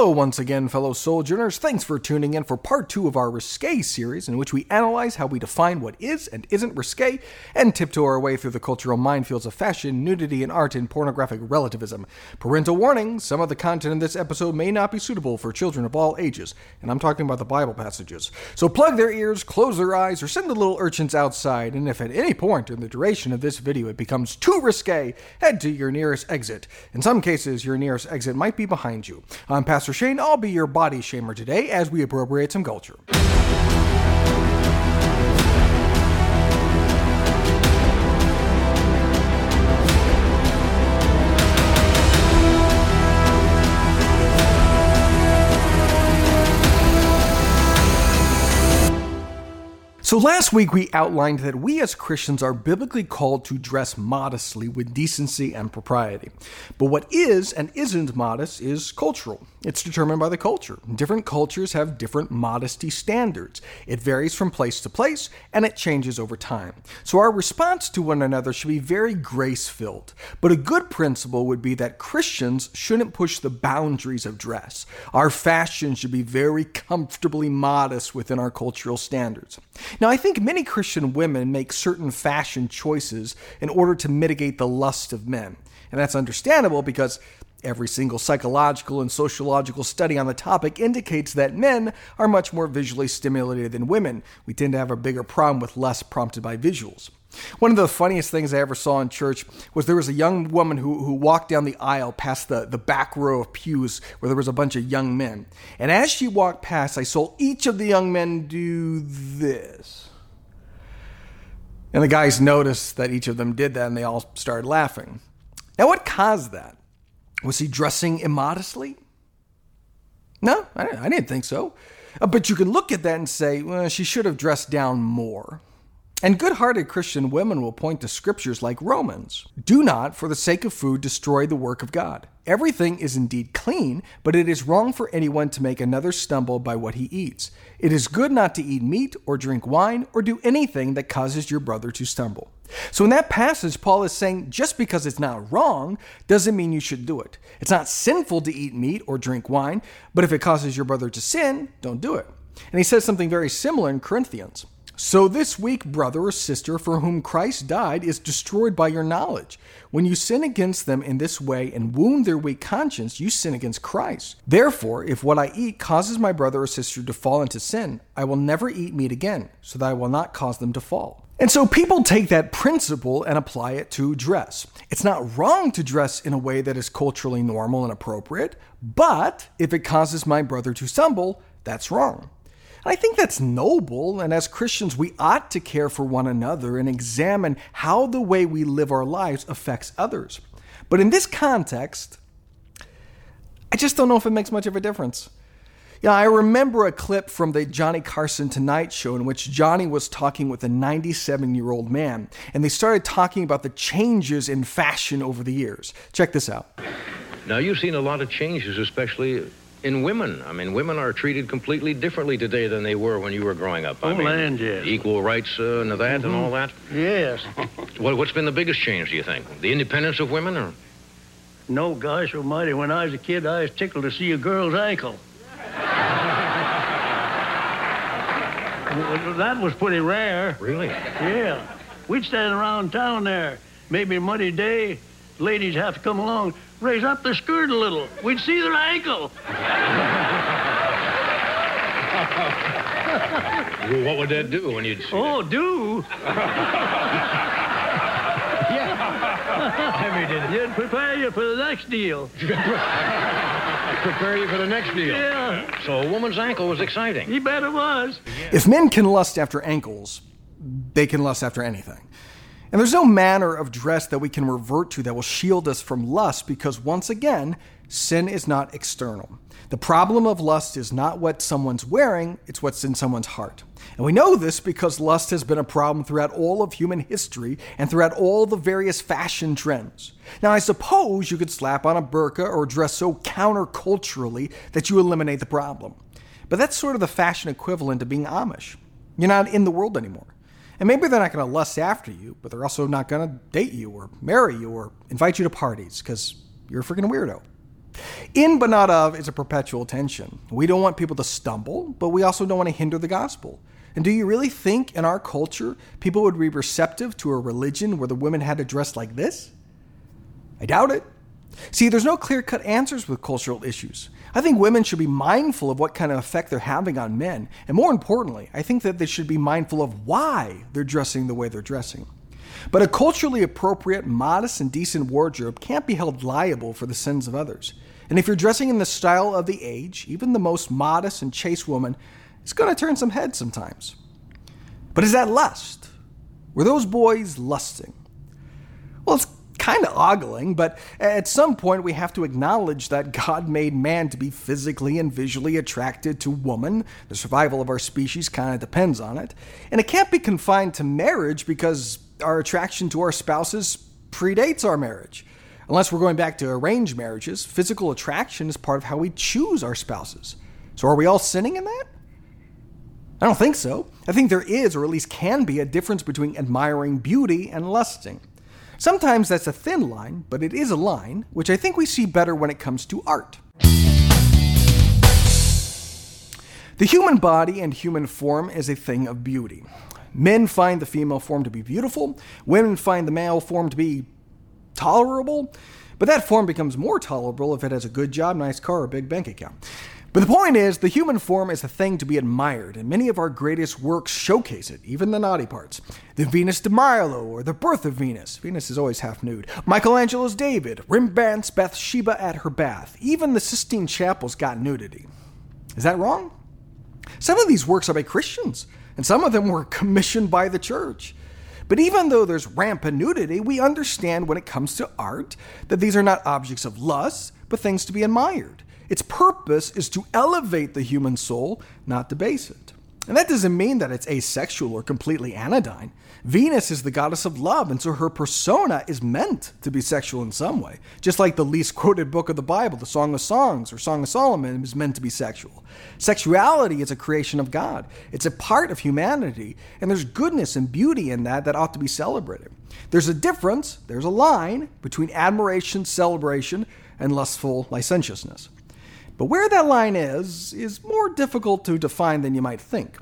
Hello, once again, fellow sojourners. Thanks for tuning in for part two of our risque series, in which we analyze how we define what is and isn't risque and tiptoe our way through the cultural minefields of fashion, nudity, and art in pornographic relativism. Parental warning some of the content in this episode may not be suitable for children of all ages, and I'm talking about the Bible passages. So plug their ears, close their eyes, or send the little urchins outside, and if at any point in the duration of this video it becomes too risque, head to your nearest exit. In some cases, your nearest exit might be behind you. I'm Pastor Shane. I'll be your body shamer today as we appropriate some culture. So, last week we outlined that we as Christians are biblically called to dress modestly with decency and propriety. But what is and isn't modest is cultural. It's determined by the culture. Different cultures have different modesty standards. It varies from place to place and it changes over time. So, our response to one another should be very grace filled. But a good principle would be that Christians shouldn't push the boundaries of dress. Our fashion should be very comfortably modest within our cultural standards. Now, I think many Christian women make certain fashion choices in order to mitigate the lust of men. And that's understandable because every single psychological and sociological study on the topic indicates that men are much more visually stimulated than women. We tend to have a bigger problem with lust prompted by visuals. One of the funniest things I ever saw in church was there was a young woman who, who walked down the aisle past the, the back row of pews where there was a bunch of young men. And as she walked past, I saw each of the young men do this. And the guys noticed that each of them did that and they all started laughing. Now, what caused that? Was he dressing immodestly? No, I, didn't think so. Uh, but you can look at that and say, well, she should have dressed down more. And good hearted Christian women will point to scriptures like Romans Do not, for the sake of food, destroy the work of God. Everything is indeed clean, but it is wrong for anyone to make another stumble by what he eats. It is good not to eat meat or drink wine or do anything that causes your brother to stumble. So, in that passage, Paul is saying just because it's not wrong doesn't mean you should do it. It's not sinful to eat meat or drink wine, but if it causes your brother to sin, don't do it. And he says something very similar in Corinthians. So this weak brother or sister for whom Christ died is destroyed by your knowledge. When you sin against them in this way and wound their weak conscience, you sin against Christ. Therefore, if what I eat causes my brother or sister to fall into sin, I will never eat meat again, so that I will not cause them to fall. And so people take that principle and apply it to dress. It's not wrong to dress in a way that is culturally normal and appropriate, but if it causes my brother to stumble, that's wrong. I think that's noble, and as Christians, we ought to care for one another and examine how the way we live our lives affects others. But in this context, I just don't know if it makes much of a difference. Yeah, I remember a clip from the Johnny Carson Tonight Show in which Johnny was talking with a 97 year old man, and they started talking about the changes in fashion over the years. Check this out. Now, you've seen a lot of changes, especially in women. I mean, women are treated completely differently today than they were when you were growing up. I oh, mean, land, yes. Equal rights uh, and that mm-hmm. and all that? Yes. what, what's been the biggest change, do you think? The independence of women, or? No, gosh almighty. When I was a kid, I was tickled to see a girl's ankle. that was pretty rare. Really? Yeah. We'd stand around town there. Maybe a muddy day, ladies have to come along raise up the skirt a little. We'd see their ankle. well, what would that do when you'd see Oh, that? do? yeah. I mean, it... You'd prepare you for the next deal. prepare you for the next deal. Yeah. So a woman's ankle was exciting. You bet it was. If men can lust after ankles, they can lust after anything. And there's no manner of dress that we can revert to that will shield us from lust because, once again, sin is not external. The problem of lust is not what someone's wearing, it's what's in someone's heart. And we know this because lust has been a problem throughout all of human history and throughout all the various fashion trends. Now, I suppose you could slap on a burqa or dress so counterculturally that you eliminate the problem. But that's sort of the fashion equivalent of being Amish. You're not in the world anymore. And maybe they're not going to lust after you, but they're also not going to date you or marry you or invite you to parties because you're a freaking weirdo. In but not of is a perpetual tension. We don't want people to stumble, but we also don't want to hinder the gospel. And do you really think in our culture people would be receptive to a religion where the women had to dress like this? I doubt it. See, there's no clear cut answers with cultural issues. I think women should be mindful of what kind of effect they're having on men. And more importantly, I think that they should be mindful of why they're dressing the way they're dressing. But a culturally appropriate, modest, and decent wardrobe can't be held liable for the sins of others. And if you're dressing in the style of the age, even the most modest and chaste woman is going to turn some heads sometimes. But is that lust? Were those boys lusting? Well, it's kind of ogling, but at some point we have to acknowledge that God made man to be physically and visually attracted to woman. The survival of our species kind of depends on it. And it can't be confined to marriage because our attraction to our spouses predates our marriage. Unless we're going back to arranged marriages, physical attraction is part of how we choose our spouses. So are we all sinning in that? I don't think so. I think there is, or at least can be, a difference between admiring beauty and lusting. Sometimes that's a thin line, but it is a line, which I think we see better when it comes to art. The human body and human form is a thing of beauty. Men find the female form to be beautiful, women find the male form to be tolerable, but that form becomes more tolerable if it has a good job, nice car, or big bank account. But the point is, the human form is a thing to be admired, and many of our greatest works showcase it, even the naughty parts. The Venus de Milo, or The Birth of Venus. Venus is always half nude. Michelangelo's David, Rembrandt's Bathsheba at her bath. Even the Sistine Chapel's got nudity. Is that wrong? Some of these works are by Christians, and some of them were commissioned by the church. But even though there's rampant nudity, we understand when it comes to art that these are not objects of lust, but things to be admired. Its purpose is to elevate the human soul, not debase it. And that doesn't mean that it's asexual or completely anodyne. Venus is the goddess of love, and so her persona is meant to be sexual in some way. Just like the least quoted book of the Bible, the Song of Songs or Song of Solomon, is meant to be sexual. Sexuality is a creation of God, it's a part of humanity, and there's goodness and beauty in that that ought to be celebrated. There's a difference, there's a line between admiration, celebration, and lustful licentiousness. But where that line is, is more difficult to define than you might think.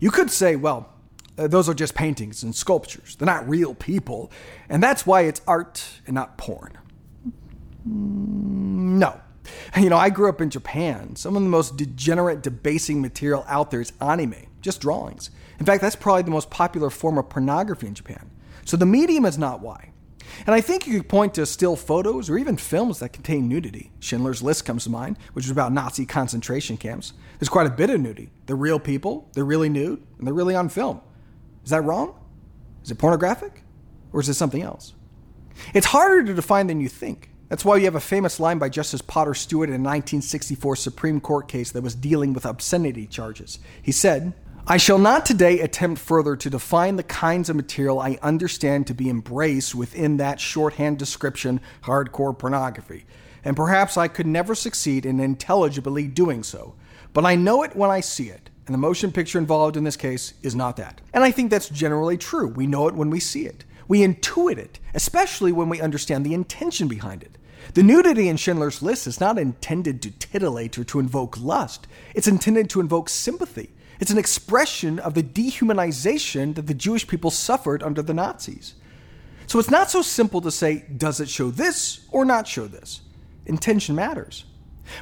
You could say, well, uh, those are just paintings and sculptures. They're not real people. And that's why it's art and not porn. Mm, no. You know, I grew up in Japan. Some of the most degenerate, debasing material out there is anime, just drawings. In fact, that's probably the most popular form of pornography in Japan. So the medium is not why. And I think you could point to still photos or even films that contain nudity. Schindler's List comes to mind, which is about Nazi concentration camps. There's quite a bit of nudity. They're real people, they're really nude, and they're really on film. Is that wrong? Is it pornographic? Or is it something else? It's harder to define than you think. That's why you have a famous line by Justice Potter Stewart in a 1964 Supreme Court case that was dealing with obscenity charges. He said, I shall not today attempt further to define the kinds of material I understand to be embraced within that shorthand description, hardcore pornography, and perhaps I could never succeed in intelligibly doing so. But I know it when I see it, and the motion picture involved in this case is not that. And I think that's generally true. We know it when we see it. We intuit it, especially when we understand the intention behind it. The nudity in Schindler's List is not intended to titillate or to invoke lust, it's intended to invoke sympathy it's an expression of the dehumanization that the Jewish people suffered under the Nazis. So it's not so simple to say, does it show this or not show this? Intention matters.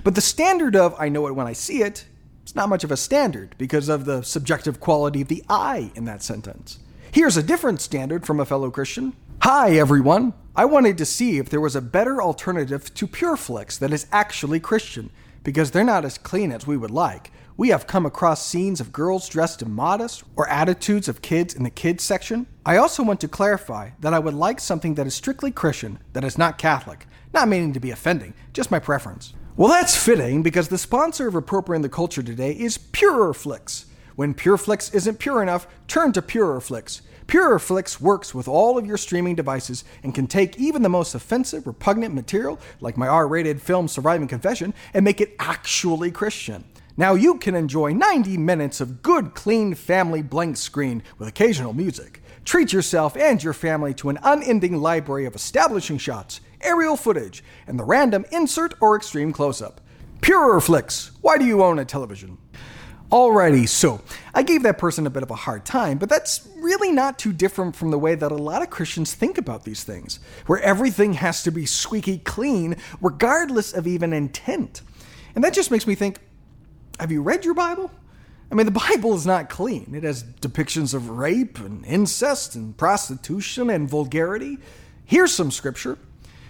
But the standard of, I know it when I see it, it's not much of a standard because of the subjective quality of the I in that sentence. Here's a different standard from a fellow Christian. Hi, everyone. I wanted to see if there was a better alternative to PureFlix that is actually Christian, because they're not as clean as we would like. We have come across scenes of girls dressed in modest or attitudes of kids in the kids section. I also want to clarify that I would like something that is strictly Christian, that is not Catholic, not meaning to be offending, just my preference. Well, that's fitting because the sponsor of Appropriating the Culture today is PurerFlix. When PureFlix isn't pure enough, turn to PurerFlix. PurerFlix works with all of your streaming devices and can take even the most offensive, repugnant material, like my R rated film Surviving Confession, and make it actually Christian. Now you can enjoy 90 minutes of good, clean family blank screen with occasional music. Treat yourself and your family to an unending library of establishing shots, aerial footage, and the random insert or extreme close up. PurerFlix. Why do you own a television? Alrighty, so I gave that person a bit of a hard time, but that's really not too different from the way that a lot of Christians think about these things, where everything has to be squeaky clean, regardless of even intent. And that just makes me think have you read your Bible? I mean, the Bible is not clean. It has depictions of rape and incest and prostitution and vulgarity. Here's some scripture.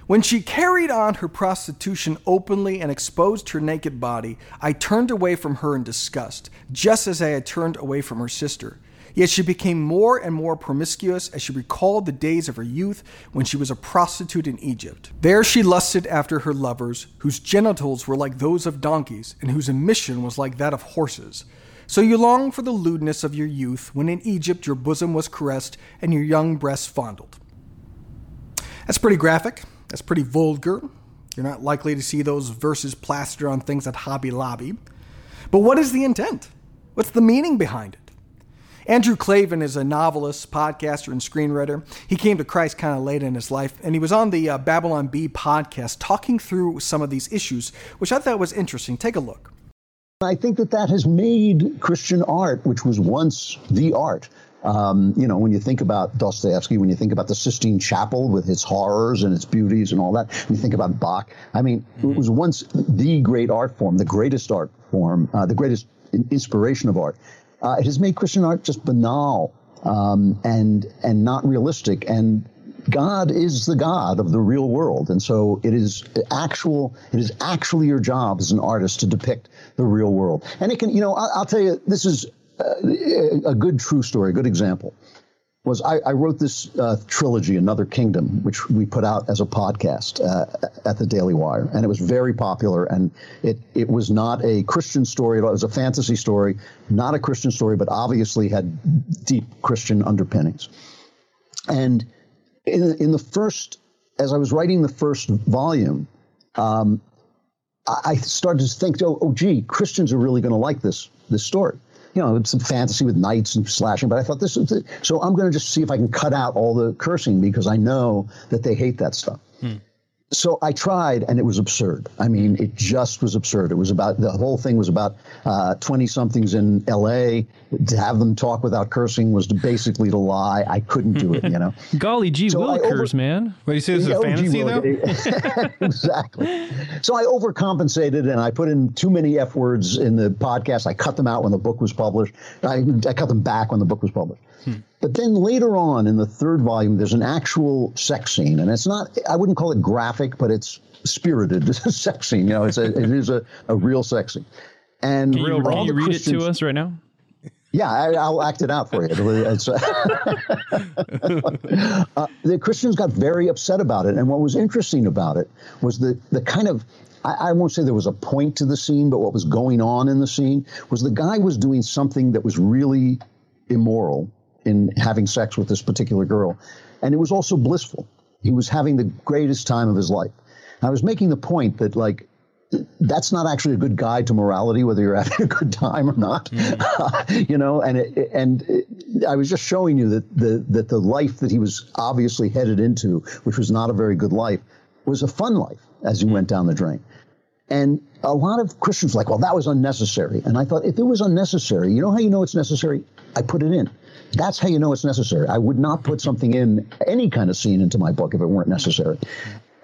When she carried on her prostitution openly and exposed her naked body, I turned away from her in disgust, just as I had turned away from her sister. Yet she became more and more promiscuous as she recalled the days of her youth when she was a prostitute in Egypt. There she lusted after her lovers, whose genitals were like those of donkeys, and whose emission was like that of horses. So you long for the lewdness of your youth, when in Egypt your bosom was caressed and your young breasts fondled. That's pretty graphic. That's pretty vulgar. You're not likely to see those verses plastered on things at Hobby Lobby. But what is the intent? What's the meaning behind it? Andrew Klavan is a novelist, podcaster, and screenwriter. He came to Christ kind of late in his life, and he was on the uh, Babylon Bee podcast talking through some of these issues, which I thought was interesting. Take a look. I think that that has made Christian art, which was once the art, um, you know, when you think about Dostoevsky, when you think about the Sistine Chapel with its horrors and its beauties and all that, when you think about Bach, I mean, mm-hmm. it was once the great art form, the greatest art form, uh, the greatest inspiration of art. Uh, it has made Christian art just banal um, and and not realistic. And God is the God of the real world, and so it is actual. It is actually your job as an artist to depict the real world. And it can, you know, I'll, I'll tell you, this is a good true story, a good example was I, I wrote this uh, trilogy, Another Kingdom, which we put out as a podcast uh, at the Daily Wire, and it was very popular. And it it was not a Christian story; it was a fantasy story, not a Christian story, but obviously had deep Christian underpinnings. And in in the first, as I was writing the first volume, um, I started to think, oh, oh, gee, Christians are really going to like this this story you know, it's some fantasy with knights and slashing. But I thought this is, so I'm going to just see if I can cut out all the cursing because I know that they hate that stuff. Hmm. So I tried, and it was absurd. I mean, it just was absurd. It was about the whole thing was about twenty uh, somethings in L.A. To have them talk without cursing was to basically to lie. I couldn't do it, you know. Golly gee, so Willikers, man. What you say this is a oh, fantasy though? exactly. So I overcompensated, and I put in too many f words in the podcast. I cut them out when the book was published. I, I cut them back when the book was published. Hmm. But then later on in the third volume, there's an actual sex scene, and it's not, I wouldn't call it graphic, but it's spirited sex scene. You know, it's a, it is a, a real sex scene. And can you, can you read it to us right now? Yeah, I, will act it out for you. uh, the Christians got very upset about it, and what was interesting about it was the the kind of I, I, won't say there was a point to the scene, but what was going on in the scene was the guy was doing something that was really immoral in having sex with this particular girl. And it was also blissful. He was having the greatest time of his life. I was making the point that, like, that's not actually a good guide to morality, whether you're having a good time or not. Mm-hmm. you know, and it, and it, I was just showing you that the that the life that he was obviously headed into, which was not a very good life, was a fun life as he mm-hmm. went down the drain. And a lot of Christians were like, well, that was unnecessary. And I thought, if it was unnecessary, you know how you know it's necessary? I put it in. That's how you know it's necessary. I would not put something in any kind of scene into my book if it weren't necessary.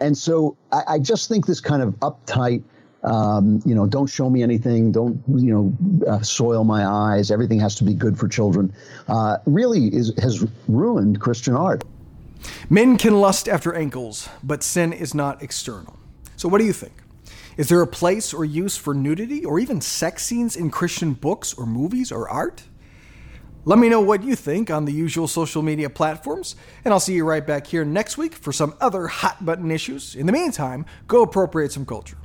And so I, I just think this kind of uptight, um, you know, don't show me anything, don't, you know, uh, soil my eyes, everything has to be good for children, uh, really is, has ruined Christian art. Men can lust after ankles, but sin is not external. So what do you think? Is there a place or use for nudity or even sex scenes in Christian books or movies or art? Let me know what you think on the usual social media platforms, and I'll see you right back here next week for some other hot button issues. In the meantime, go appropriate some culture.